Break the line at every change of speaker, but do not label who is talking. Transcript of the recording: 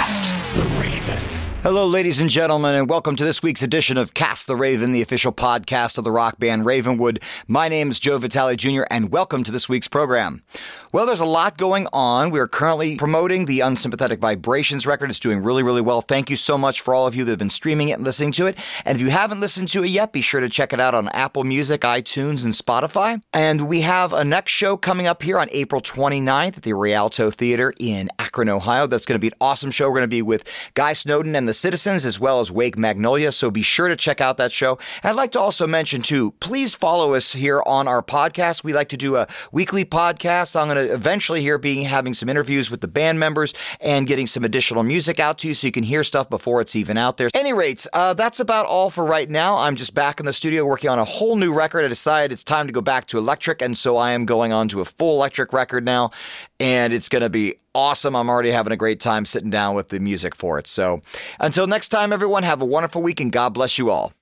Cast the Raven.
Hello, ladies and gentlemen, and welcome to this week's edition of Cast the Raven, the official podcast of the rock band Ravenwood. My name is Joe Vitale Jr., and welcome to this week's program. Well, there's a lot going on. We are currently promoting the Unsympathetic Vibrations record. It's doing really, really well. Thank you so much for all of you that have been streaming it and listening to it. And if you haven't listened to it yet, be sure to check it out on Apple Music, iTunes, and Spotify. And we have a next show coming up here on April 29th at the Rialto Theater in Akron, Ohio. That's going to be an awesome show. We're going to be with Guy Snowden and the Citizens, as well as Wake Magnolia. So be sure to check out that show. And I'd like to also mention, too, please follow us here on our podcast. We like to do a weekly podcast. I'm going to eventually here be having some interviews with the band members and getting some additional music out to you so you can hear stuff before it's even out there. Any rates, uh, that's about all for right now. I'm just back in the studio working on a whole new record. I decided it's time to go back to electric, and so I am going on to a full electric record now, and it's going to be awesome. I'm already having a great time sitting down with the music for it. So until next time, everyone, have a wonderful week and God bless you all.